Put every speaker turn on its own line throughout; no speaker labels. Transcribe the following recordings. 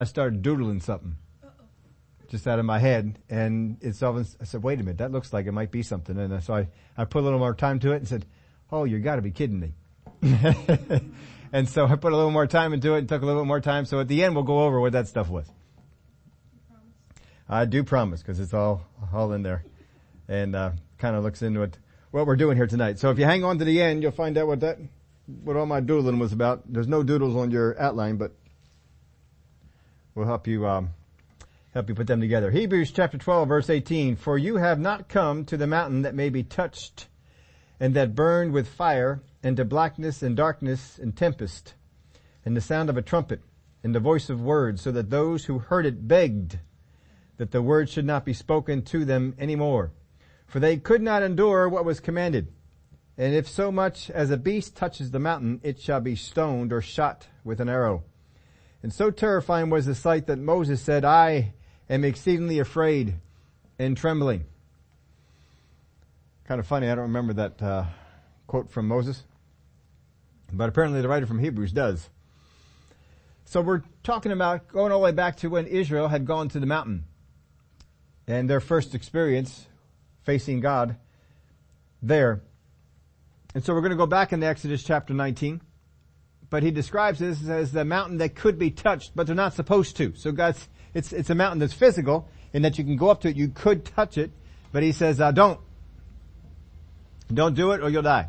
I started doodling something just out of my head and it's all, I said, wait a minute, that looks like it might be something. And so I, I put a little more time to it and said, oh, you gotta be kidding me. and so I put a little more time into it and took a little bit more time. So at the end we'll go over what that stuff was. I do promise because it's all, all in there and, uh, kind of looks into it, what we're doing here tonight. So if you hang on to the end, you'll find out what that, what all my doodling was about. There's no doodles on your outline, but we'll help you, um, help you put them together. Hebrews chapter 12 verse 18, for you have not come to the mountain that may be touched and that burned with fire and to blackness and darkness and tempest and the sound of a trumpet and the voice of words so that those who heard it begged that the word should not be spoken to them any more. For they could not endure what was commanded. And if so much as a beast touches the mountain, it shall be stoned or shot with an arrow. And so terrifying was the sight that Moses said, I am exceedingly afraid and trembling. Kind of funny, I don't remember that uh, quote from Moses, but apparently the writer from Hebrews does. So we're talking about going all the way back to when Israel had gone to the mountain and their first experience facing God there. And so we're going to go back into Exodus chapter 19 but he describes this as the mountain that could be touched, but they're not supposed to. So God's, it's, it's a mountain that's physical in that you can go up to it, you could touch it, but he says, uh, don't. Don't do it or you'll die.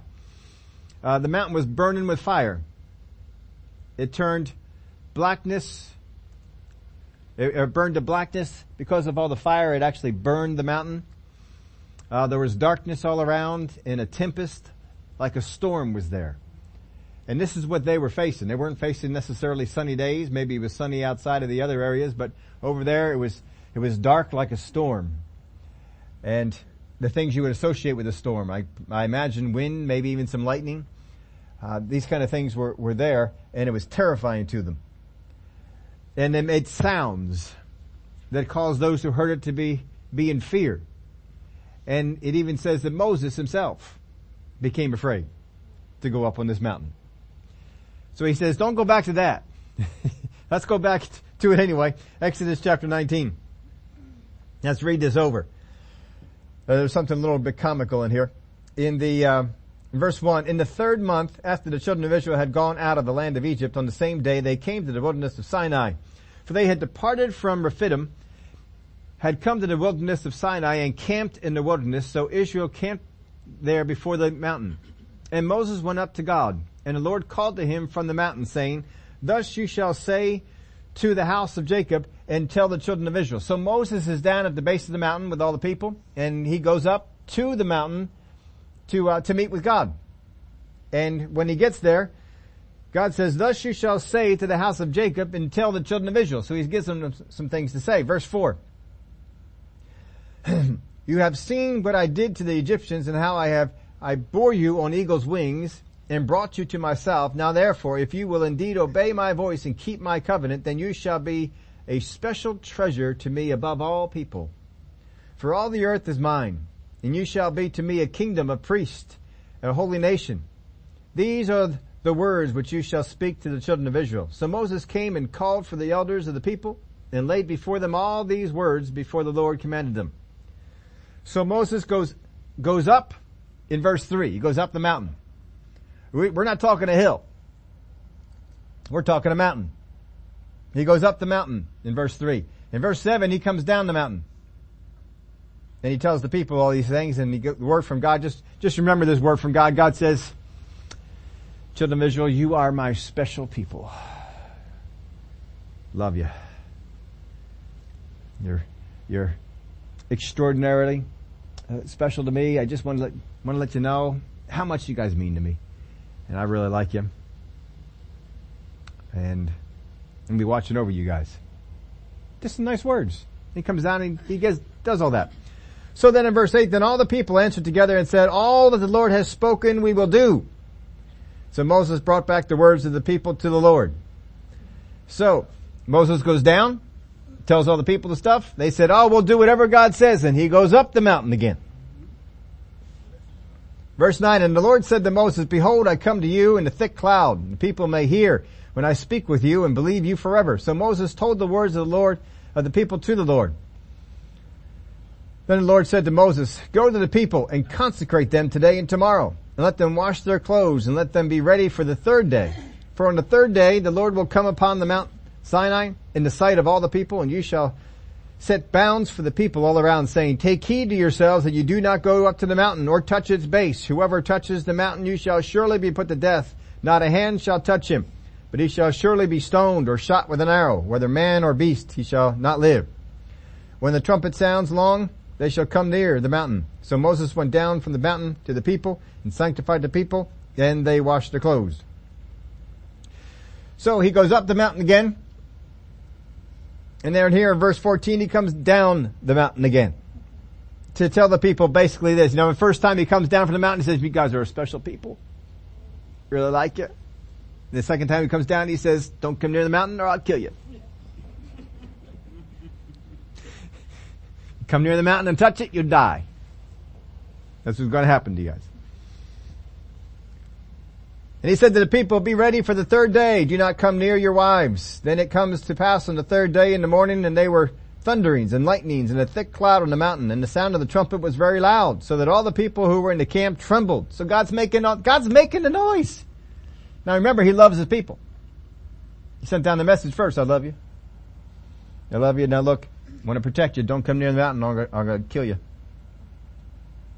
Uh, the mountain was burning with fire. It turned blackness, it, it, burned to blackness because of all the fire. It actually burned the mountain. Uh, there was darkness all around and a tempest, like a storm was there. And this is what they were facing. They weren't facing necessarily sunny days. Maybe it was sunny outside of the other areas, but over there it was, it was dark like a storm. And the things you would associate with a storm. I, I imagine wind, maybe even some lightning. Uh, these kind of things were, were there and it was terrifying to them. And they made sounds that caused those who heard it to be, be in fear. And it even says that Moses himself became afraid to go up on this mountain. So he says, don't go back to that. Let's go back to it anyway. Exodus chapter 19. Let's read this over. Uh, there's something a little bit comical in here. In the, uh, verse 1, in the third month after the children of Israel had gone out of the land of Egypt on the same day they came to the wilderness of Sinai. For they had departed from Rephidim, had come to the wilderness of Sinai and camped in the wilderness, so Israel camped there before the mountain. And Moses went up to God and the Lord called to him from the mountain saying, thus you shall say to the house of Jacob and tell the children of Israel. So Moses is down at the base of the mountain with all the people and he goes up to the mountain to, uh, to meet with God. And when he gets there, God says, thus you shall say to the house of Jacob and tell the children of Israel. So he gives them some things to say. Verse four. you have seen what I did to the Egyptians and how I have, I bore you on eagle's wings and brought you to myself. Now therefore, if you will indeed obey my voice and keep my covenant, then you shall be a special treasure to me above all people. For all the earth is mine, and you shall be to me a kingdom, a priest, and a holy nation. These are the words which you shall speak to the children of Israel. So Moses came and called for the elders of the people and laid before them all these words before the Lord commanded them. So Moses goes, goes up in verse three. He goes up the mountain. We're not talking a hill. We're talking a mountain. He goes up the mountain in verse 3. In verse 7, he comes down the mountain. And he tells the people all these things and the word from God. Just, just remember this word from God. God says, children of Israel, you are my special people. Love you. You're, you're extraordinarily uh, special to me. I just want to let, want to let you know how much you guys mean to me and I really like you. And I'm gonna be watching over you guys. Just some nice words. He comes down and he gets, does all that. So then in verse 8, then all the people answered together and said, all that the Lord has spoken we will do. So Moses brought back the words of the people to the Lord. So Moses goes down, tells all the people the stuff. They said, oh, we'll do whatever God says. And he goes up the mountain again. Verse 9, And the Lord said to Moses, Behold, I come to you in a thick cloud, the people may hear when I speak with you and believe you forever. So Moses told the words of the Lord, of the people to the Lord. Then the Lord said to Moses, Go to the people and consecrate them today and tomorrow, and let them wash their clothes, and let them be ready for the third day. For on the third day the Lord will come upon the Mount Sinai in the sight of all the people, and you shall set bounds for the people all around, saying, Take heed to yourselves that you do not go up to the mountain or touch its base. Whoever touches the mountain, you shall surely be put to death. Not a hand shall touch him, but he shall surely be stoned or shot with an arrow. Whether man or beast, he shall not live. When the trumpet sounds long, they shall come near the mountain. So Moses went down from the mountain to the people and sanctified the people. Then they washed their clothes. So he goes up the mountain again. And then here in verse 14, he comes down the mountain again to tell the people basically this. You know, the first time he comes down from the mountain, he says, you guys are a special people. Really like you. The second time he comes down, he says, don't come near the mountain or I'll kill you. come near the mountain and touch it, you die. That's what's going to happen to you guys. And he said to the people, be ready for the third day. Do not come near your wives. Then it comes to pass on the third day in the morning and they were thunderings and lightnings and a thick cloud on the mountain and the sound of the trumpet was very loud so that all the people who were in the camp trembled. So God's making, God's making the noise. Now remember, He loves His people. He sent down the message first. I love you. I love you. Now look, I want to protect you. Don't come near the mountain. I'm going to kill you.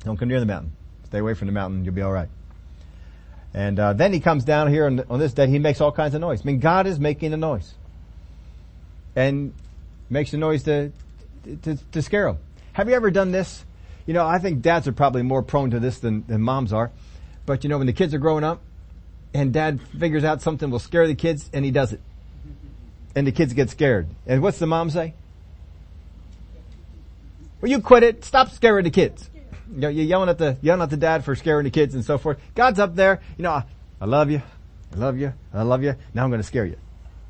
Don't come near the mountain. Stay away from the mountain. You'll be all right. And uh, then he comes down here on, on this day. He makes all kinds of noise. I mean, God is making a noise, and makes a noise to, to to scare them. Have you ever done this? You know, I think dads are probably more prone to this than, than moms are. But you know, when the kids are growing up, and dad figures out something will scare the kids, and he does it, and the kids get scared. And what's the mom say? Well, you quit it. Stop scaring the kids. You know, you're yelling at the, yelling at the dad for scaring the kids and so forth. God's up there, you know, I love you, I love you, I love you, now I'm gonna scare you.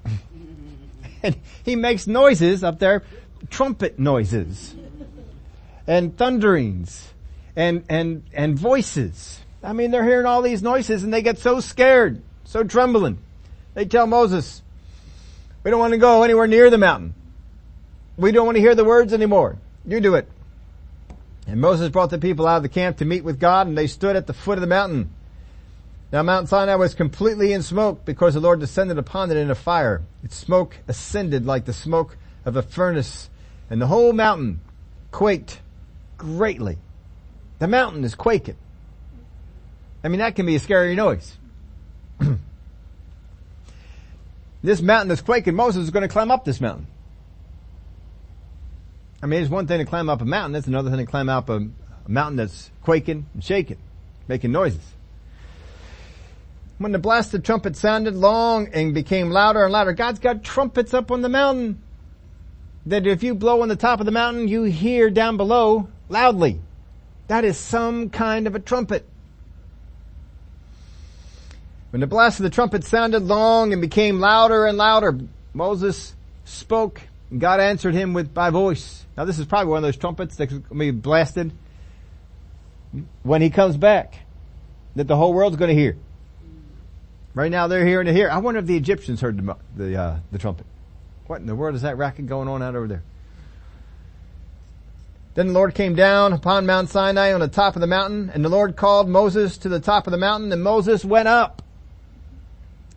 and he makes noises up there, trumpet noises, and thunderings, and, and, and voices. I mean, they're hearing all these noises and they get so scared, so trembling. They tell Moses, we don't want to go anywhere near the mountain. We don't want to hear the words anymore. You do it. And Moses brought the people out of the camp to meet with God and they stood at the foot of the mountain. Now Mount Sinai was completely in smoke because the Lord descended upon it in a fire. Its smoke ascended like the smoke of a furnace and the whole mountain quaked greatly. The mountain is quaking. I mean, that can be a scary noise. this mountain is quaking. Moses is going to climb up this mountain. I mean, it's one thing to climb up a mountain. It's another thing to climb up a, a mountain that's quaking and shaking, making noises. When the blast blasted trumpet sounded long and became louder and louder, God's got trumpets up on the mountain that if you blow on the top of the mountain, you hear down below loudly. That is some kind of a trumpet. When the blast of the trumpet sounded long and became louder and louder, Moses spoke and God answered him with by voice. Now this is probably one of those trumpets going to be blasted when he comes back that the whole world's going to hear. Right now they're hearing it here. I wonder if the Egyptians heard the, the, uh, the trumpet. What in the world is that racket going on out over there? Then the Lord came down upon Mount Sinai on the top of the mountain and the Lord called Moses to the top of the mountain and Moses went up.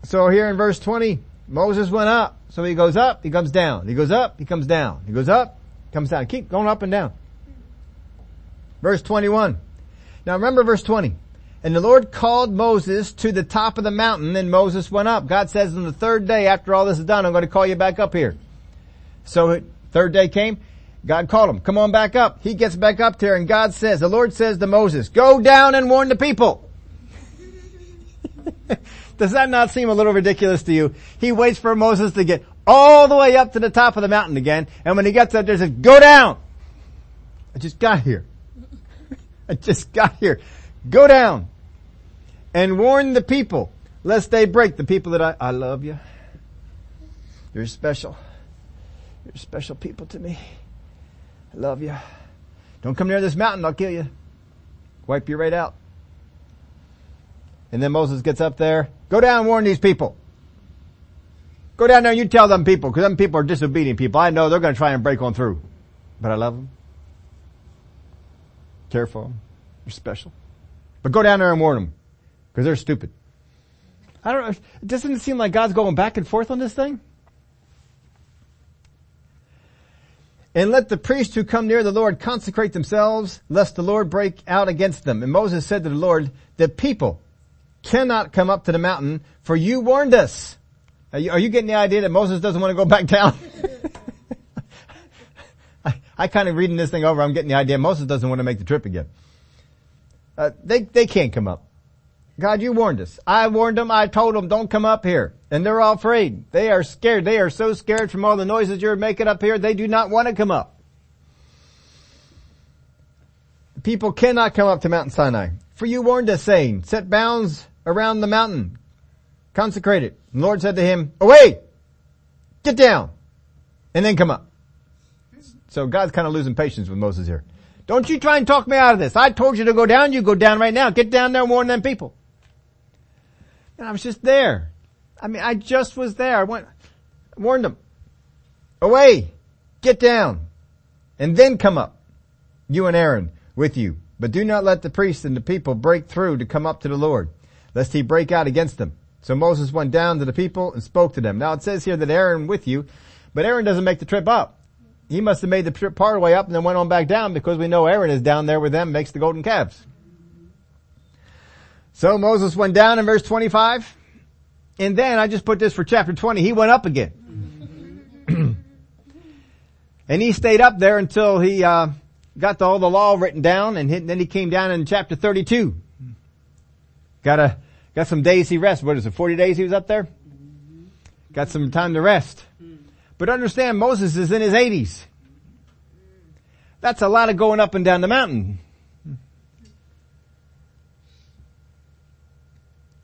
So here in verse 20, Moses went up. So he goes up, he comes down. He goes up, he comes down. He goes up, comes down. Keep going up and down. Verse 21. Now remember verse 20. And the Lord called Moses to the top of the mountain and Moses went up. God says on the third day after all this is done, I'm going to call you back up here. So third day came. God called him. Come on back up. He gets back up there and God says, the Lord says to Moses, go down and warn the people. Does that not seem a little ridiculous to you? He waits for Moses to get all the way up to the top of the mountain again, and when he gets up there, says, go down! I just got here. I just got here. Go down and warn the people lest they break the people that I, I love you. You're special. You're special people to me. I love you. Don't come near this mountain, I'll kill you. Wipe you right out. And then Moses gets up there, go down and warn these people. Go down there and you tell them people, because them people are disobedient people. I know they're going to try and break on through. But I love them. Careful. You're special. But go down there and warn them. Because they're stupid. I don't know. Doesn't it seem like God's going back and forth on this thing? And let the priests who come near the Lord consecrate themselves, lest the Lord break out against them. And Moses said to the Lord, the people cannot come up to the mountain, for you warned us. Are you, are you getting the idea that Moses doesn't want to go back down? I, I kind of reading this thing over, I'm getting the idea Moses doesn't want to make the trip again. Uh, they, they can't come up. God, you warned us. I warned them. I told them, don't come up here. And they're all afraid. They are scared. They are so scared from all the noises you're making up here. They do not want to come up. People cannot come up to Mount Sinai. For you warned us saying, set bounds around the mountain. consecrated. The Lord said to him, away! Get down! And then come up. So God's kind of losing patience with Moses here. Don't you try and talk me out of this. I told you to go down, you go down right now. Get down there and warn them people. And I was just there. I mean, I just was there. I went, warned them. Away! Get down! And then come up. You and Aaron with you. But do not let the priests and the people break through to come up to the Lord, lest he break out against them. So Moses went down to the people and spoke to them. Now it says here that Aaron with you, but Aaron doesn't make the trip up. He must have made the trip part of the way up and then went on back down because we know Aaron is down there with them, makes the golden calves. So Moses went down in verse 25. And then I just put this for chapter 20. He went up again. and he stayed up there until he, uh, got the, all the law written down and then he came down in chapter 32. Got a, got some days he rest. What is it, 40 days he was up there? Got some time to rest. But understand Moses is in his 80s. That's a lot of going up and down the mountain.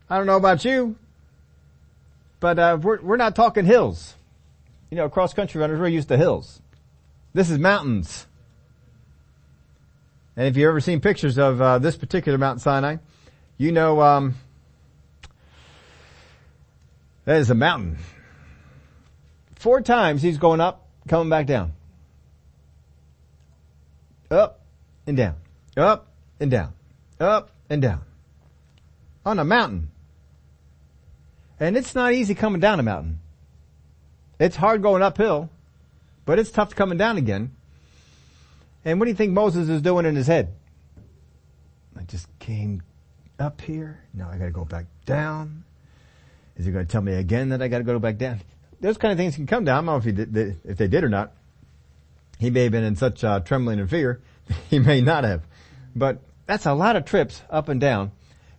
I don't know about you, but uh, we're we're not talking hills. You know, cross country runners we're used to hills. This is mountains. And if you've ever seen pictures of uh, this particular Mount Sinai, you know um, that is a mountain. Four times he's going up, coming back down. Up and down. Up and down. Up and down. On a mountain. And it's not easy coming down a mountain. It's hard going uphill, but it's tough coming down again. And what do you think Moses is doing in his head? I just came up here. Now I gotta go back down. Is he going to tell me again that I gotta go back down? Those kind of things can come down. I don't know if, he did, if they did or not. He may have been in such uh, trembling and fear. he may not have. But that's a lot of trips up and down.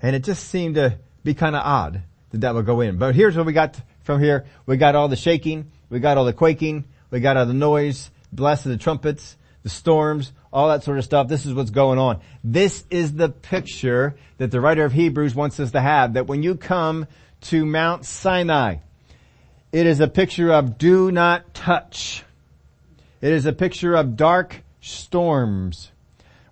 And it just seemed to be kind of odd that that would go in. But here's what we got from here. We got all the shaking. We got all the quaking. We got all the noise, blast of the trumpets, the storms, all that sort of stuff. This is what's going on. This is the picture that the writer of Hebrews wants us to have, that when you come to Mount Sinai, it is a picture of do not touch. It is a picture of dark storms.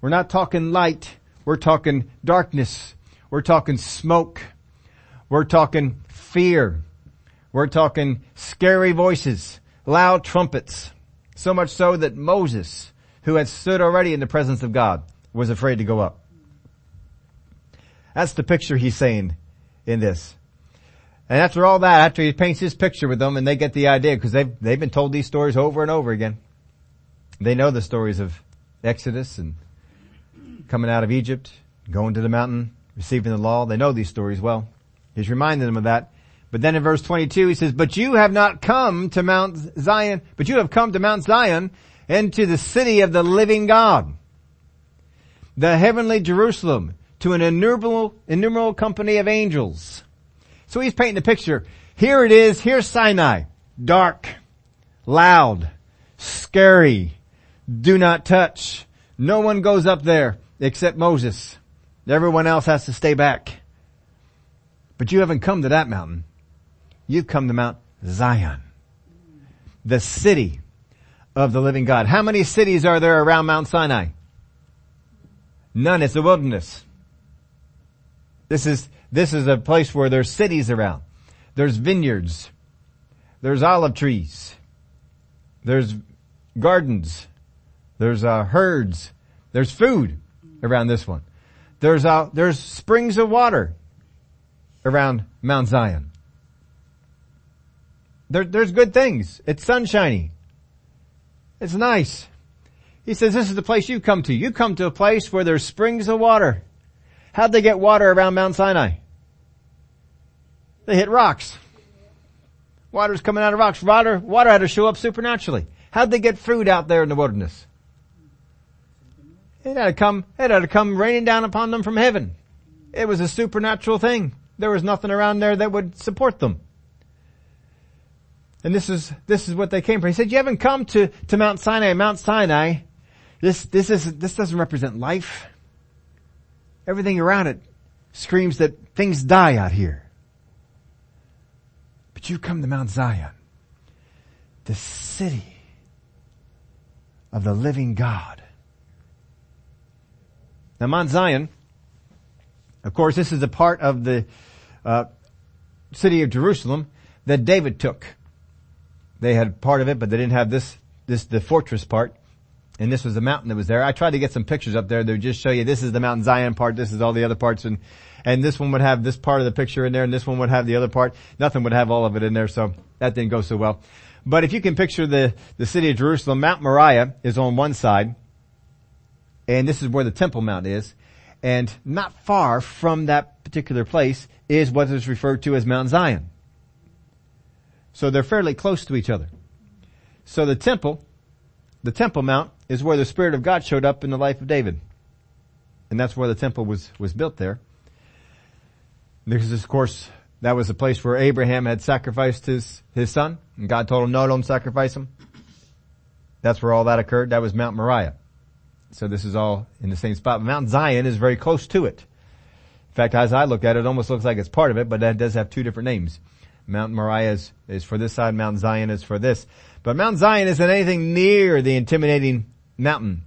We're not talking light. We're talking darkness. We're talking smoke. We're talking fear. We're talking scary voices, loud trumpets. So much so that Moses, who had stood already in the presence of God, was afraid to go up. That's the picture he's saying in this. And after all that, after he paints his picture with them and they get the idea, because they've, they've been told these stories over and over again. They know the stories of Exodus and coming out of Egypt, going to the mountain, receiving the law. They know these stories well. He's reminding them of that. But then in verse 22 he says, but you have not come to Mount Zion, but you have come to Mount Zion and to the city of the living God, the heavenly Jerusalem, to an innumerable, innumerable company of angels. So he's painting a picture. Here it is, here's Sinai. Dark, loud, scary, do not touch. No one goes up there except Moses. Everyone else has to stay back. But you haven't come to that mountain. You've come to Mount Zion. The city of the living God. How many cities are there around Mount Sinai? None. It's a wilderness. This is, This is a place where there's cities around. There's vineyards. There's olive trees. There's gardens. There's uh, herds. There's food around this one. There's uh, there's springs of water around Mount Zion. There, there's good things. It's sunshiny. It's nice. He says, this is the place you come to. You come to a place where there's springs of water. How'd they get water around Mount Sinai? They hit rocks. Water's coming out of rocks. Water, water had to show up supernaturally. How'd they get food out there in the wilderness? It had to come, it had to come raining down upon them from heaven. It was a supernatural thing. There was nothing around there that would support them. And this is, this is what they came for. He said, you haven't come to, to Mount Sinai. Mount Sinai, this, this is, this doesn't represent life. Everything around it screams that things die out here. But you come to Mount Zion, the city of the living God. Now Mount Zion, of course, this is a part of the uh, city of Jerusalem that David took. They had part of it, but they didn't have this, this, the fortress part. And this was the mountain that was there. I tried to get some pictures up there that would just show you this is the Mount Zion part, this is all the other parts, and, and this one would have this part of the picture in there, and this one would have the other part. Nothing would have all of it in there, so that didn't go so well. But if you can picture the, the city of Jerusalem, Mount Moriah is on one side, and this is where the Temple Mount is, and not far from that particular place is what is referred to as Mount Zion. So they're fairly close to each other. So the temple, the Temple Mount is where the Spirit of God showed up in the life of David. And that's where the temple was, was built there. Because of course, that was the place where Abraham had sacrificed his, his son. And God told him, no, don't sacrifice him. That's where all that occurred. That was Mount Moriah. So this is all in the same spot. Mount Zion is very close to it. In fact, as I look at it, it almost looks like it's part of it, but that does have two different names. Mount Moriah is, is for this side, Mount Zion is for this. But Mount Zion isn't anything near the intimidating mountain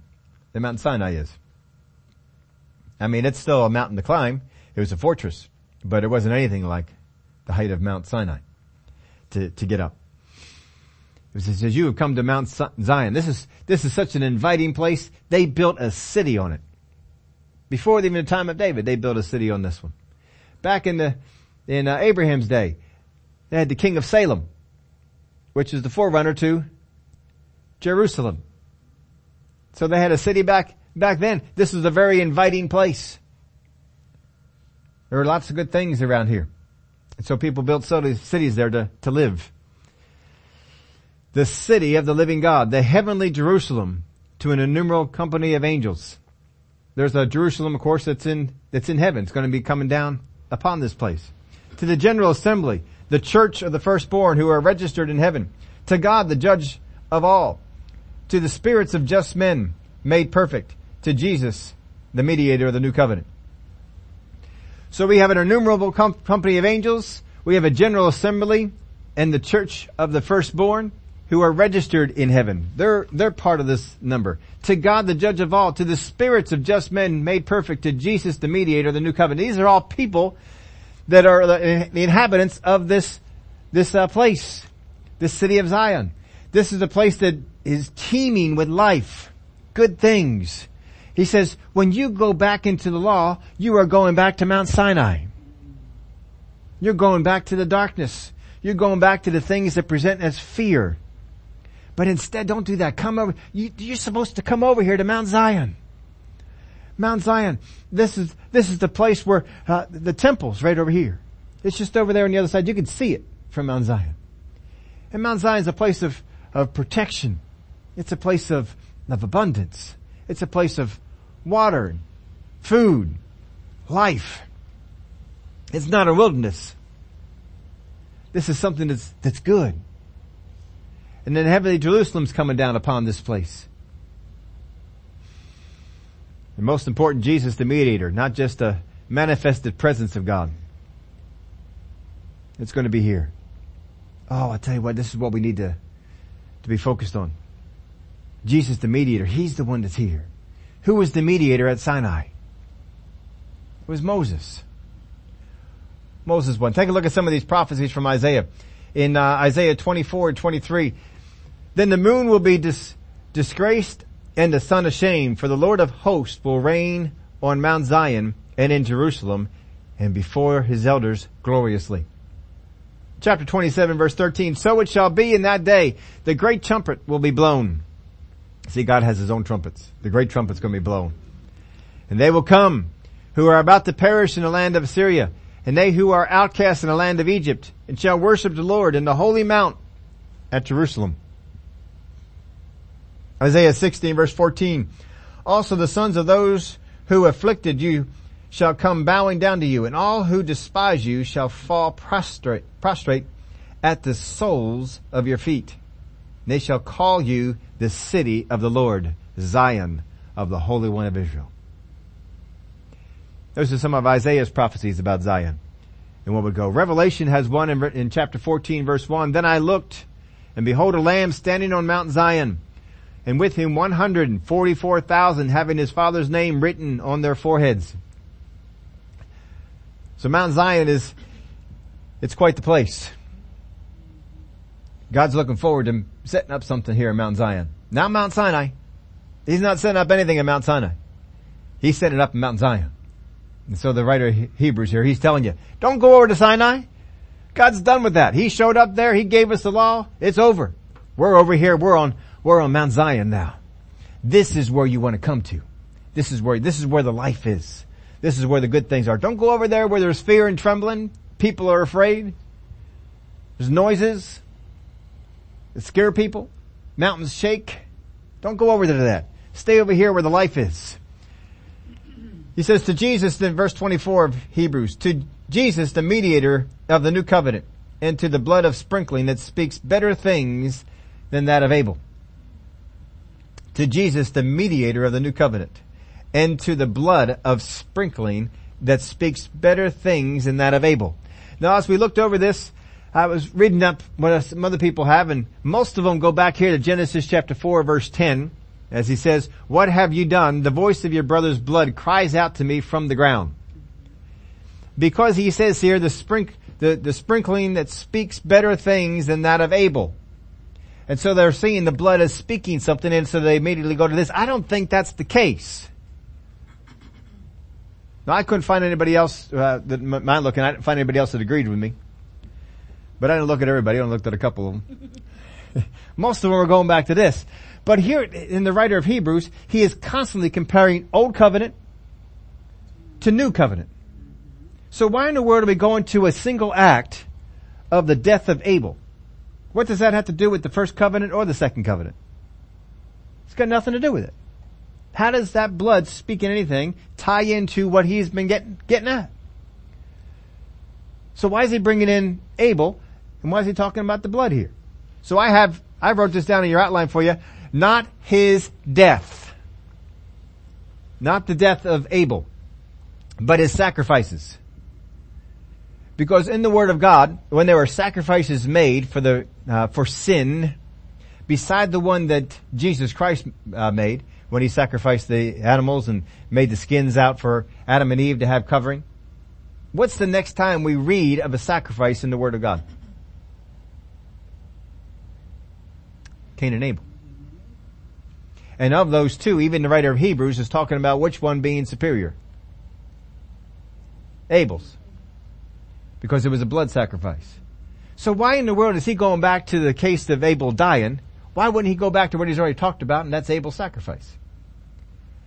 that Mount Sinai is. I mean, it's still a mountain to climb. It was a fortress, but it wasn't anything like the height of Mount Sinai to, to get up. It says, you have come to Mount Zion. This is, this is such an inviting place. They built a city on it. Before even the time of David, they built a city on this one. Back in the, in uh, Abraham's day, they had the king of Salem, which is the forerunner to Jerusalem. So they had a city back, back then. This is a very inviting place. There were lots of good things around here. And so people built cities there to, to live. The city of the living God, the heavenly Jerusalem to an innumerable company of angels. There's a Jerusalem, of course, that's in, that's in heaven. It's going to be coming down upon this place. To the general assembly, the church of the firstborn who are registered in heaven, to God the judge of all, to the spirits of just men made perfect, to Jesus, the mediator of the new covenant. So we have an innumerable com- company of angels, we have a general assembly, and the church of the firstborn who are registered in heaven. They're, they're part of this number. To God the judge of all, to the spirits of just men made perfect, to Jesus the mediator of the new covenant. These are all people that are the, the inhabitants of this, this uh, place, this city of Zion. This is a place that is teeming with life, good things. He says, when you go back into the law, you are going back to Mount Sinai. You're going back to the darkness. You're going back to the things that present as fear. But instead, don't do that. Come over. You, you're supposed to come over here to Mount Zion. Mount Zion. This is, this is the place where, uh, the temple's right over here. It's just over there on the other side. You can see it from Mount Zion. And Mount Zion is a place of, of protection. It's a place of, of abundance. It's a place of water, food, life. It's not a wilderness. This is something that's, that's good. And then heavenly Jerusalem's coming down upon this place. And most important, Jesus the mediator, not just a manifested presence of God. It's going to be here. Oh, I tell you what, this is what we need to, to be focused on. Jesus the mediator, He's the one that's here. Who was the mediator at Sinai? It was Moses. Moses one. Take a look at some of these prophecies from Isaiah. In uh, Isaiah 24 and 23, then the moon will be dis- disgraced and the of shame, for the Lord of hosts will reign on Mount Zion and in Jerusalem and before his elders gloriously. Chapter 27 verse 13, so it shall be in that day, the great trumpet will be blown. See, God has his own trumpets. The great trumpet's going to be blown. And they will come who are about to perish in the land of Assyria and they who are outcast in the land of Egypt and shall worship the Lord in the holy mount at Jerusalem. Isaiah 16 verse 14. Also the sons of those who afflicted you shall come bowing down to you and all who despise you shall fall prostrate, prostrate at the soles of your feet. They shall call you the city of the Lord, Zion of the Holy One of Israel. Those are some of Isaiah's prophecies about Zion and what would go. Revelation has one in, in chapter 14 verse 1. Then I looked and behold a lamb standing on Mount Zion and with him 144,000 having his father's name written on their foreheads. So Mount Zion is, it's quite the place. God's looking forward to setting up something here in Mount Zion. Not Mount Sinai. He's not setting up anything in Mount Sinai. He's setting it up in Mount Zion. And so the writer of Hebrews here, he's telling you, don't go over to Sinai. God's done with that. He showed up there. He gave us the law. It's over. We're over here. We're on, we're on Mount Zion now. This is where you want to come to. This is where, this is where the life is. This is where the good things are. Don't go over there where there's fear and trembling. People are afraid. There's noises that scare people. Mountains shake. Don't go over there to that. Stay over here where the life is. He says to Jesus in verse 24 of Hebrews, to Jesus, the mediator of the new covenant, and to the blood of sprinkling that speaks better things than that of Abel. To Jesus, the mediator of the new covenant, and to the blood of sprinkling that speaks better things than that of Abel. Now as we looked over this, I was reading up what some other people have, and most of them go back here to Genesis chapter 4 verse 10, as he says, what have you done? The voice of your brother's blood cries out to me from the ground. Because he says here, the, sprink, the, the sprinkling that speaks better things than that of Abel. And so they're seeing the blood as speaking something and so they immediately go to this. I don't think that's the case. Now I couldn't find anybody else, uh, that mind looking, I didn't find anybody else that agreed with me. But I didn't look at everybody, I only looked at a couple of them. Most of them are going back to this. But here in the writer of Hebrews, he is constantly comparing Old Covenant to New Covenant. So why in the world are we going to a single act of the death of Abel? What does that have to do with the first covenant or the second covenant? It's got nothing to do with it. How does that blood speaking anything tie into what he's been getting, getting at? So why is he bringing in Abel and why is he talking about the blood here? So I have, I wrote this down in your outline for you. Not his death. Not the death of Abel, but his sacrifices. Because in the Word of God, when there were sacrifices made for the, uh, for sin, beside the one that Jesus Christ uh, made, when he sacrificed the animals and made the skins out for Adam and Eve to have covering, what's the next time we read of a sacrifice in the Word of God? Cain and Abel. And of those two, even the writer of Hebrews is talking about which one being superior. Abel's. Because it was a blood sacrifice. So why in the world is he going back to the case of Abel dying? Why wouldn't he go back to what he's already talked about and that's Abel's sacrifice?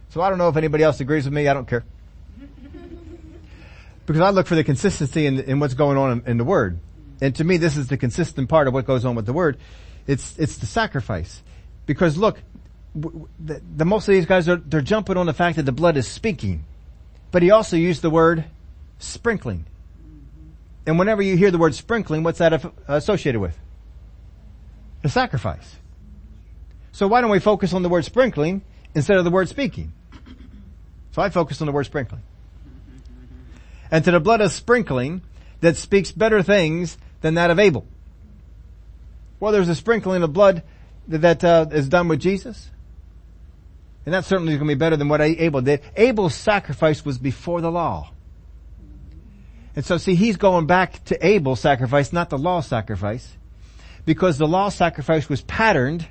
So I don't know if anybody else agrees with me. I don't care. because I look for the consistency in, in what's going on in, in, the Word. And to me, this is the consistent part of what goes on with the Word. It's, it's the sacrifice. Because look, the, the, most of these guys are they're jumping on the fact that the blood is speaking, but he also used the word sprinkling. And whenever you hear the word sprinkling, what's that associated with? A sacrifice. So why don't we focus on the word sprinkling instead of the word speaking? So I focus on the word sprinkling. And to the blood of sprinkling that speaks better things than that of Abel. Well, there's a sprinkling of blood that uh, is done with Jesus. And that certainly is going to be better than what Abel did. Abel's sacrifice was before the law. And so see, he's going back to Abel's sacrifice, not the law sacrifice. Because the law sacrifice was patterned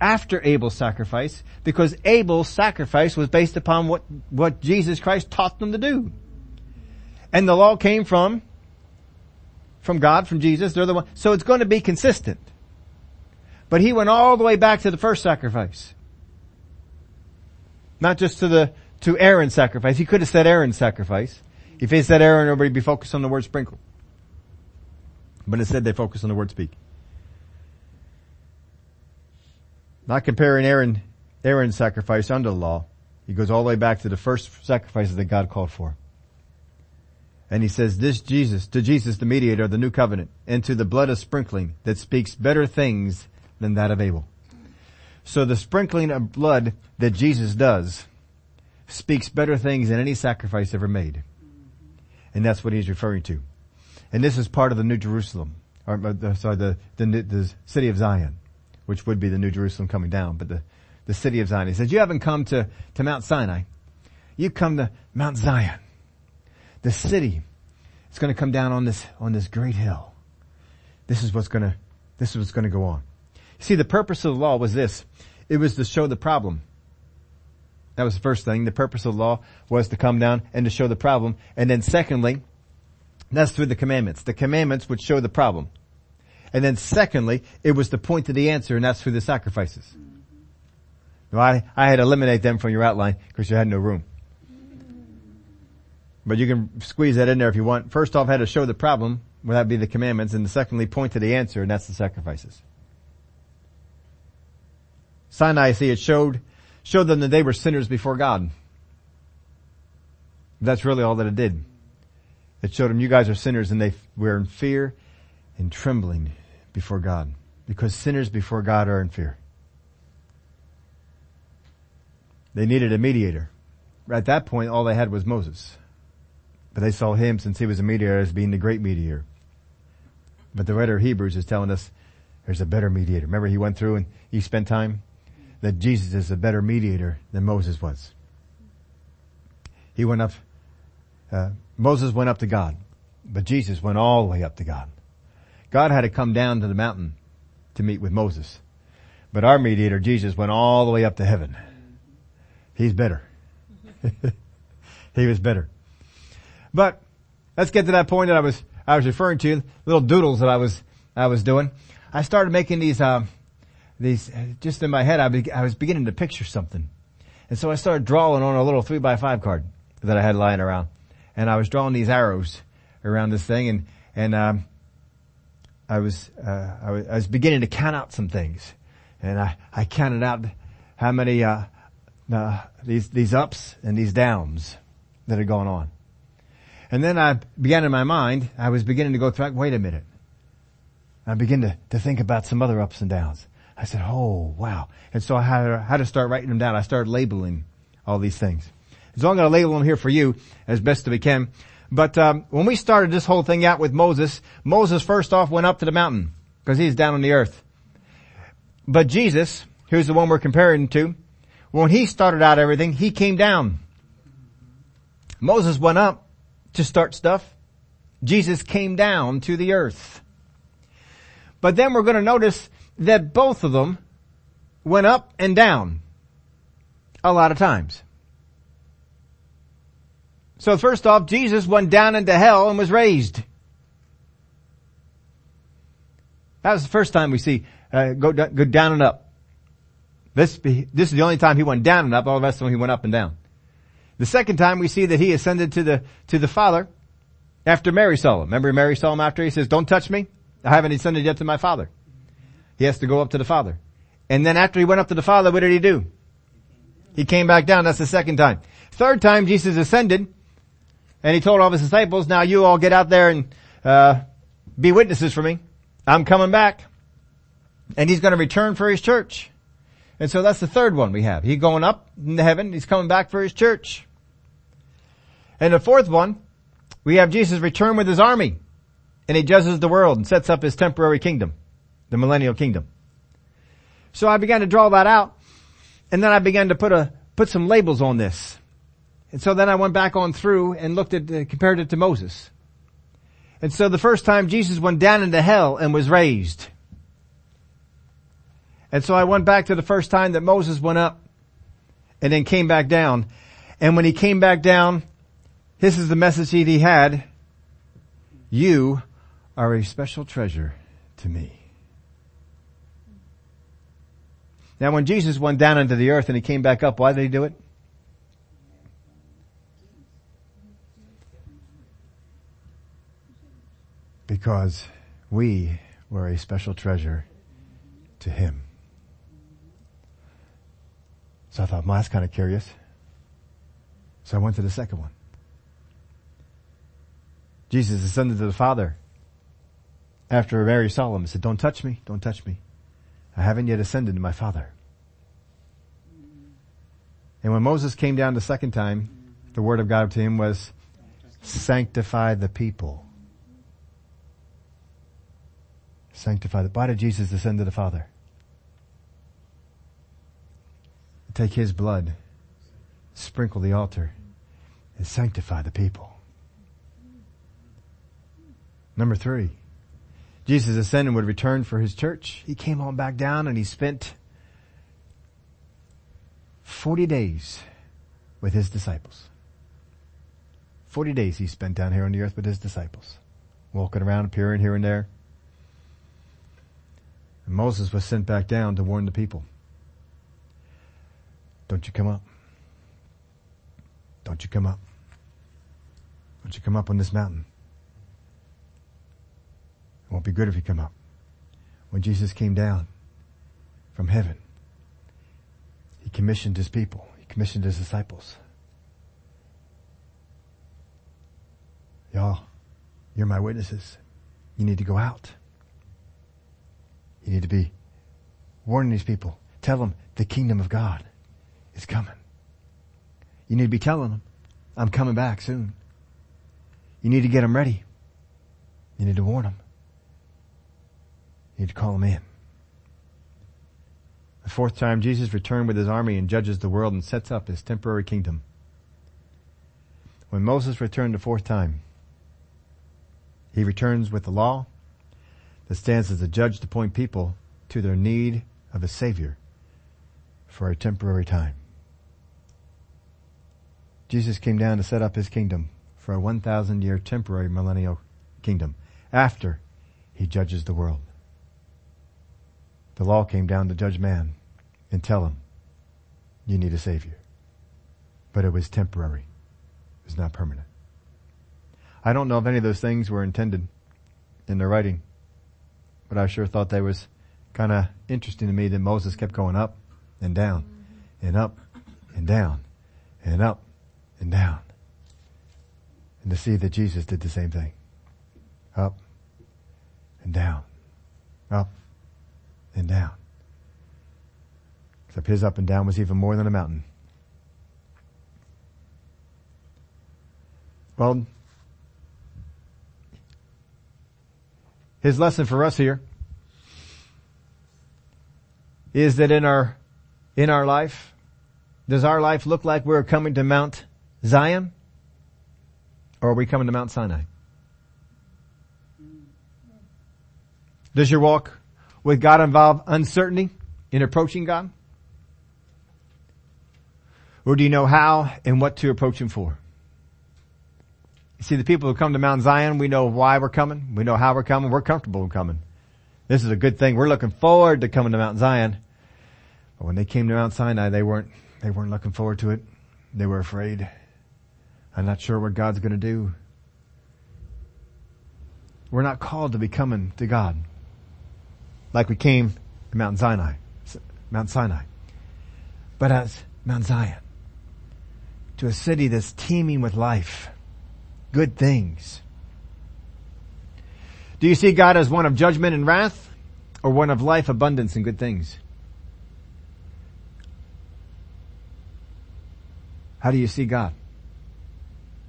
after Abel's sacrifice, because Abel's sacrifice was based upon what, what Jesus Christ taught them to do. And the law came from, from God, from Jesus, they're the one, so it's going to be consistent. But he went all the way back to the first sacrifice. Not just to the, to Aaron's sacrifice. He could have said Aaron's sacrifice. He said Aaron, everybody be focused on the word sprinkle. But instead they focus on the word speak. Not comparing Aaron, Aaron's sacrifice under the law. He goes all the way back to the first sacrifices that God called for. And he says, this Jesus, to Jesus, the mediator of the new covenant, and to the blood of sprinkling that speaks better things than that of Abel. So the sprinkling of blood that Jesus does speaks better things than any sacrifice ever made. And that's what he's referring to. And this is part of the New Jerusalem, or uh, sorry, the, the, the city of Zion, which would be the New Jerusalem coming down, but the, the city of Zion. He says, you haven't come to, to Mount Sinai. You come to Mount Zion. The city is going to come down on this, on this great hill. This is what's going to, this is what's going to go on. See, the purpose of the law was this. It was to show the problem. That was the first thing. The purpose of the law was to come down and to show the problem. And then secondly, that's through the commandments. The commandments would show the problem. And then secondly, it was to point to the answer and that's through the sacrifices. Now I, I had to eliminate them from your outline because you had no room. But you can squeeze that in there if you want. First off, I had to show the problem, well that be the commandments, and secondly, point to the answer, and that's the sacrifices. Sinai, see, it showed, showed them that they were sinners before God. That's really all that it did. It showed them you guys are sinners and they were in fear and trembling before God. Because sinners before God are in fear. They needed a mediator. At that point, all they had was Moses. But they saw him, since he was a mediator, as being the great mediator. But the writer of Hebrews is telling us there's a better mediator. Remember he went through and he spent time that Jesus is a better mediator than Moses was. He went up, uh, Moses went up to God, but Jesus went all the way up to God. God had to come down to the mountain to meet with Moses. But our mediator, Jesus, went all the way up to heaven. He's better. he was better. But let's get to that point that I was I was referring to, little doodles that I was I was doing. I started making these uh, these, just in my head, I, be, I was beginning to picture something. And so I started drawing on a little three by five card that I had lying around. And I was drawing these arrows around this thing and, and, um, I was, uh, I was, I was beginning to count out some things. And I, I counted out how many, uh, uh, these, these ups and these downs that had gone on. And then I began in my mind, I was beginning to go wait a minute. I began to, to think about some other ups and downs. I said, oh, wow. And so I had to, had to start writing them down. I started labeling all these things. So I'm going to label them here for you as best we can. But um, when we started this whole thing out with Moses, Moses first off went up to the mountain because he's down on the earth. But Jesus, who's the one we're comparing to, when he started out everything, he came down. Moses went up to start stuff. Jesus came down to the earth. But then we're going to notice that both of them went up and down a lot of times. So first off, Jesus went down into hell and was raised. That was the first time we see uh, go, go down and up. This, this is the only time he went down and up. All the rest of them he went up and down. The second time we see that he ascended to the to the Father after Mary saw him. Remember Mary saw him after he says, "Don't touch me. I haven't ascended yet to my Father." He has to go up to the Father. And then after he went up to the Father, what did he do? He came back down. That's the second time. Third time, Jesus ascended, and he told all his disciples, now you all get out there and, uh, be witnesses for me. I'm coming back. And he's going to return for his church. And so that's the third one we have. He's going up into heaven. He's coming back for his church. And the fourth one, we have Jesus return with his army. And he judges the world and sets up his temporary kingdom the millennial kingdom. So I began to draw that out and then I began to put a, put some labels on this. And so then I went back on through and looked at, uh, compared it to Moses. And so the first time Jesus went down into hell and was raised. And so I went back to the first time that Moses went up and then came back down. And when he came back down, this is the message that he had. You are a special treasure to me. Now when Jesus went down into the earth and he came back up, why did he do it? Because we were a special treasure to him. So I thought, well, that's kind of curious. So I went to the second one. Jesus ascended to the Father after Mary saw him and said, don't touch me, don't touch me. I haven't yet ascended to my Father. And when Moses came down the second time, the word of God to him was, sanctify the people. Sanctify the, why did Jesus ascend to the Father? Take his blood, sprinkle the altar, and sanctify the people. Number three, Jesus ascended and would return for his church. He came on back down and he spent 40 days with his disciples. 40 days he spent down here on the earth with his disciples, walking around, appearing here and there. And Moses was sent back down to warn the people. Don't you come up. Don't you come up. Don't you come up on this mountain. Won't be good if you come up. When Jesus came down from heaven, he commissioned his people. He commissioned his disciples. Y'all, you're my witnesses. You need to go out. You need to be warning these people. Tell them the kingdom of God is coming. You need to be telling them, I'm coming back soon. You need to get them ready. You need to warn them. Need to call him in. The fourth time Jesus returned with his army and judges the world and sets up his temporary kingdom. When Moses returned the fourth time, he returns with the law that stands as a judge to point people to their need of a savior for a temporary time. Jesus came down to set up his kingdom for a 1,000 year temporary millennial kingdom after he judges the world. The law came down to judge man and tell him, you need a savior. But it was temporary. It was not permanent. I don't know if any of those things were intended in the writing, but I sure thought they was kind of interesting to me that Moses kept going up and down and up and down and up and down. And to see that Jesus did the same thing. Up and down. Up and down. Except his up and down was even more than a mountain. Well, his lesson for us here is that in our, in our life, does our life look like we're coming to Mount Zion? Or are we coming to Mount Sinai? Does your walk with God involve uncertainty in approaching God? Or do you know how and what to approach Him for? See, the people who come to Mount Zion, we know why we're coming. We know how we're coming. We're comfortable in coming. This is a good thing. We're looking forward to coming to Mount Zion. But when they came to Mount Sinai, they weren't, they weren't looking forward to it. They were afraid. I'm not sure what God's going to do. We're not called to be coming to God like we came to Mount Sinai, Mount Sinai, but as Mount Zion, to a city that's teeming with life, good things. Do you see God as one of judgment and wrath or one of life, abundance and good things? How do you see God?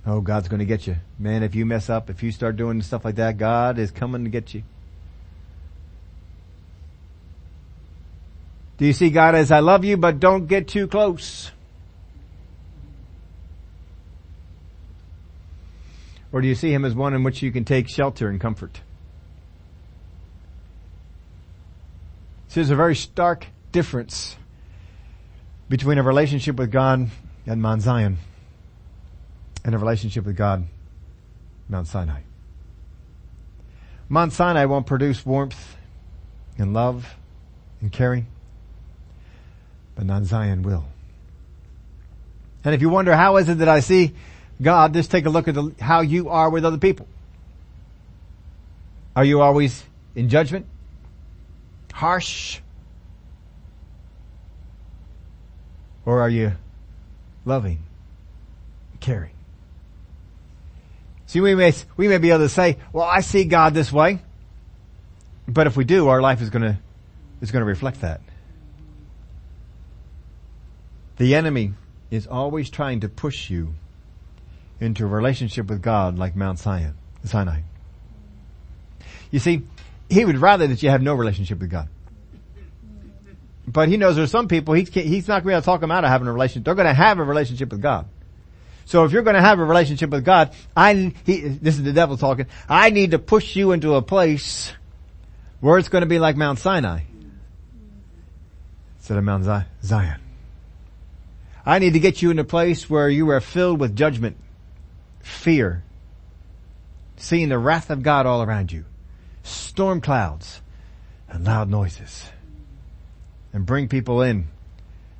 Oh, God's going to get you. Man, if you mess up, if you start doing stuff like that, God is coming to get you. Do you see God as I love you, but don't get too close? Or do you see him as one in which you can take shelter and comfort? See, there's a very stark difference between a relationship with God at Mount Zion and a relationship with God Mount Sinai. Mount Sinai won't produce warmth and love and caring, but Mount Zion will. And if you wonder how is it that I see God, just take a look at the, how you are with other people. Are you always in judgment? Harsh? Or are you loving? Caring? See, we may, we may be able to say, well, I see God this way. But if we do, our life is gonna, is gonna reflect that. The enemy is always trying to push you into a relationship with God like Mount Zion, Sinai. You see, he would rather that you have no relationship with God. But he knows there's some people, he, he's not going to talk them out of having a relationship. They're going to have a relationship with God. So if you're going to have a relationship with God, I, he, this is the devil talking, I need to push you into a place where it's going to be like Mount Sinai instead of Mount Zion. I need to get you in a place where you are filled with judgment, fear, seeing the wrath of God all around you, storm clouds, and loud noises, and bring people in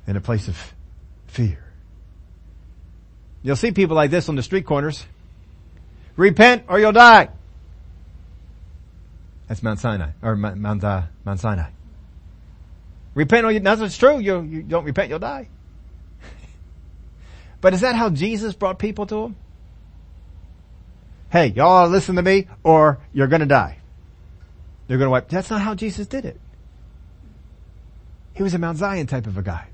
in a place of fear. You'll see people like this on the street corners. Repent or you'll die. That's Mount Sinai, or Mount, uh, Mount Sinai. Repent or you, that's true. You, you don't repent, you'll die. But is that how Jesus brought people to him? Hey, y'all listen to me or you're gonna die. You're gonna wipe. That's not how Jesus did it. He was a Mount Zion type of a guy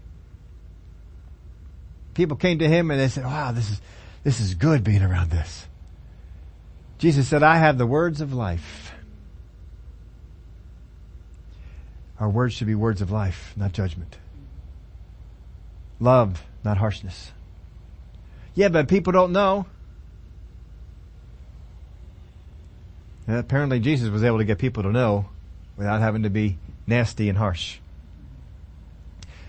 people came to him and they said, wow, this is, this is good being around this. Jesus said, I have the words of life. Our words should be words of life, not judgment. Love, not harshness. Yeah, but people don't know. And apparently Jesus was able to get people to know without having to be nasty and harsh.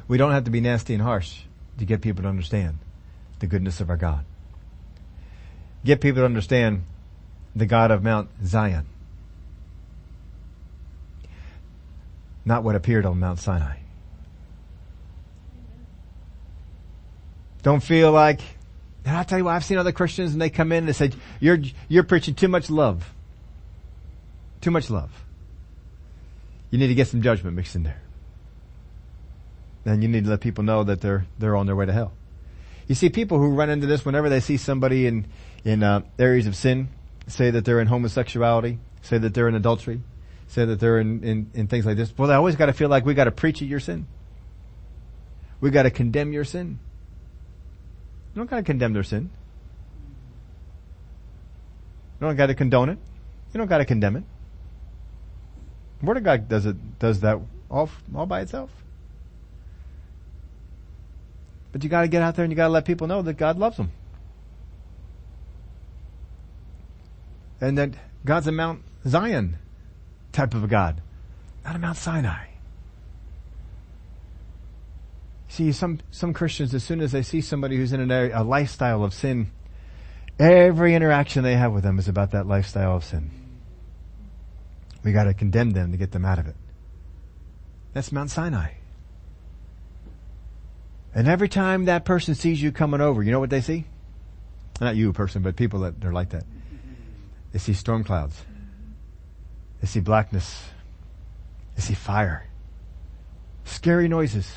We don't have to be nasty and harsh to get people to understand the goodness of our God. Get people to understand the God of Mount Zion. Not what appeared on Mount Sinai. Don't feel like, and I'll tell you what, I've seen other Christians and they come in and they say, you're, you're preaching too much love. Too much love. You need to get some judgment mixed in there then you need to let people know that they're they're on their way to hell. You see, people who run into this whenever they see somebody in in uh, areas of sin, say that they're in homosexuality, say that they're in adultery, say that they're in, in, in things like this. Well, they always got to feel like we got to preach at your sin. We got to condemn your sin. You don't got to condemn their sin. You don't got to condone it. You don't got to condemn it. Word of God does it does that all all by itself. But you gotta get out there and you gotta let people know that God loves them. And that God's a Mount Zion type of a God, not a Mount Sinai. See, some, some Christians, as soon as they see somebody who's in an a lifestyle of sin, every interaction they have with them is about that lifestyle of sin. We gotta condemn them to get them out of it. That's Mount Sinai. And every time that person sees you coming over, you know what they see? Not you, person, but people that are like that. They see storm clouds. They see blackness. They see fire. Scary noises.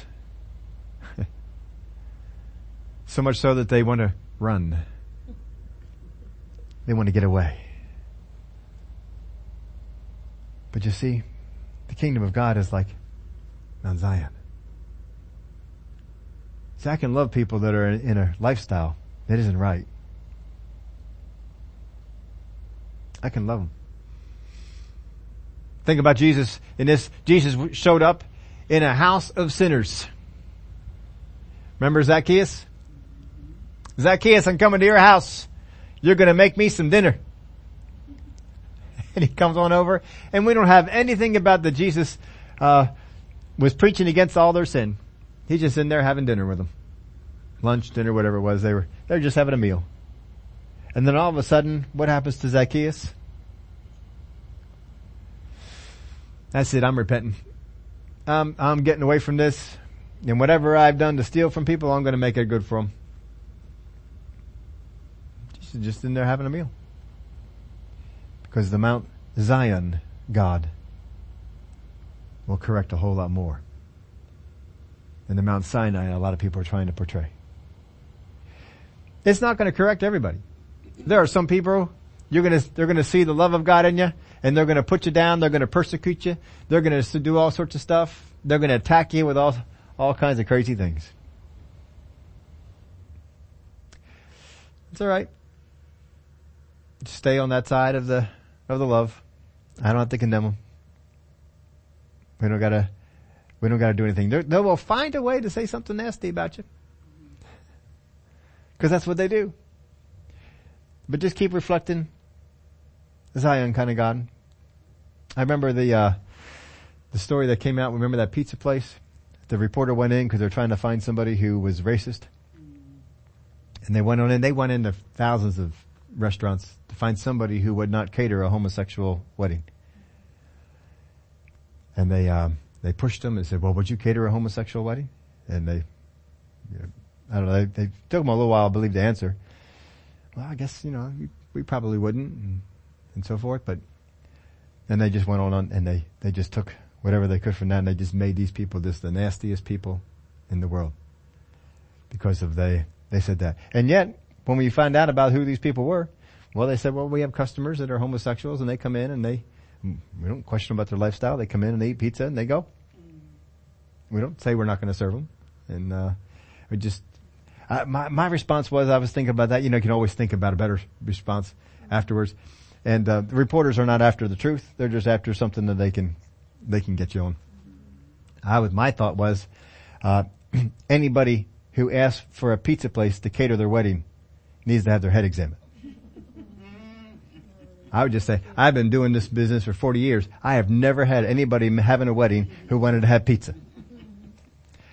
So much so that they want to run. They want to get away. But you see, the kingdom of God is like Mount Zion. See, I can love people that are in a lifestyle that isn't right. I can love them. Think about Jesus in this. Jesus showed up in a house of sinners. Remember Zacchaeus? Zacchaeus, I'm coming to your house. You're going to make me some dinner. and he comes on over, and we don't have anything about that Jesus uh, was preaching against all their sin. He's just in there having dinner with them, lunch, dinner, whatever it was. They were they're just having a meal, and then all of a sudden, what happens to Zacchaeus? That's it. I'm repenting. I'm I'm getting away from this, and whatever I've done to steal from people, I'm going to make it good for them. Just, in there having a meal because the Mount Zion God will correct a whole lot more than the Mount Sinai a lot of people are trying to portray. It's not going to correct everybody. There are some people you're going to they're going to see the love of God in you and they're going to put you down, they're going to persecute you, they're going to do all sorts of stuff, they're going to attack you with all all kinds of crazy things. It's all right. Stay on that side of the of the love. I don't have to condemn them. We don't gotta, we don't gotta do anything. They're, they will find a way to say something nasty about you. Cause that's what they do. But just keep reflecting Zion kind of God. I remember the, uh, the story that came out. Remember that pizza place? The reporter went in because they're trying to find somebody who was racist. And they went on in, they went into thousands of restaurants to find somebody who would not cater a homosexual wedding. And they, um, they pushed them and said, well, would you cater a homosexual wedding? And they, you know, I don't know, they, they, took them a little while, I believe, to answer. Well, I guess, you know, we, probably wouldn't and, and so forth, but then they just went on and they, they just took whatever they could from that and they just made these people just the nastiest people in the world because of they, they said that. And yet, when we find out about who these people were, well, they said, well, we have customers that are homosexuals and they come in and they, we don't question about their lifestyle. They come in and they eat pizza and they go. We don't say we're not going to serve them. And, uh, we just, uh, my, my response was, I was thinking about that. You know, you can always think about a better response afterwards. And, uh, the reporters are not after the truth. They're just after something that they can, they can get you on. I was, my thought was, uh, anybody who asks for a pizza place to cater their wedding needs to have their head examined. I would just say, I've been doing this business for 40 years. I have never had anybody having a wedding who wanted to have pizza.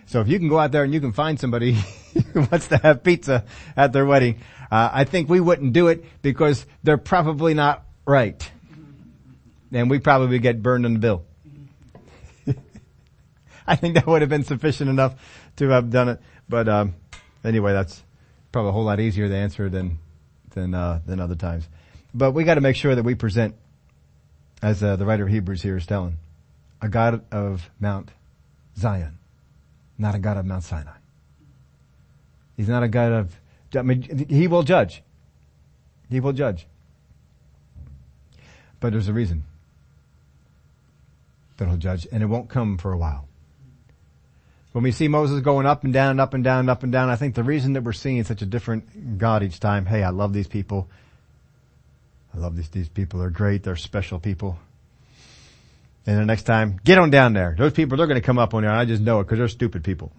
So if you can go out there and you can find somebody who wants to have pizza at their wedding, uh, I think we wouldn't do it because they're probably not right. And we probably get burned on the bill. I think that would have been sufficient enough to have done it. But um, anyway, that's probably a whole lot easier to answer than than uh, than other times. But we got to make sure that we present, as uh, the writer of Hebrews here is telling, a God of Mount Zion, not a God of Mount Sinai. He's not a God of. I mean, he will judge. He will judge. But there's a reason that he'll judge, and it won't come for a while. When we see Moses going up and down and up and down and up and down, I think the reason that we're seeing such a different God each time, hey, I love these people. I love these, these people. They're great. They're special people. And the next time, get on down there. Those people, they're going to come up on there. I just know it because they're stupid people.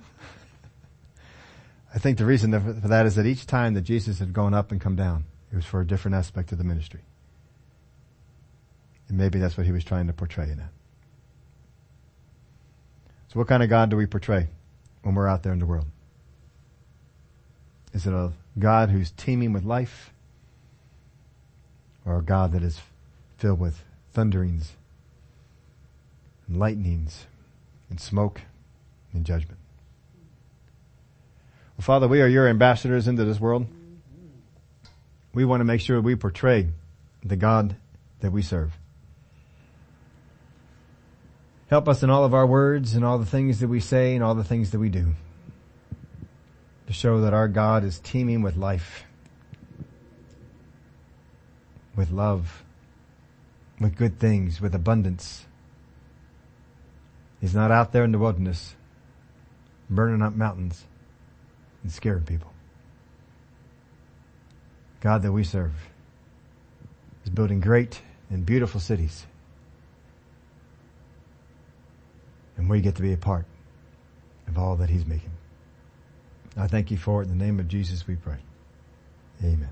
I think the reason for that is that each time that Jesus had gone up and come down, it was for a different aspect of the ministry. And maybe that's what he was trying to portray in that. So what kind of God do we portray when we're out there in the world? Is it a God who's teeming with life? Or a God that is filled with thunderings and lightnings and smoke and judgment? Well, Father, we are your ambassadors into this world. We want to make sure we portray the God that we serve. Help us in all of our words and all the things that we say and all the things that we do. To show that our God is teeming with life, with love, with good things, with abundance. He's not out there in the wilderness. Burning up mountains. And scaring people. God that we serve is building great and beautiful cities and we get to be a part of all that he's making. I thank you for it. In the name of Jesus we pray. Amen.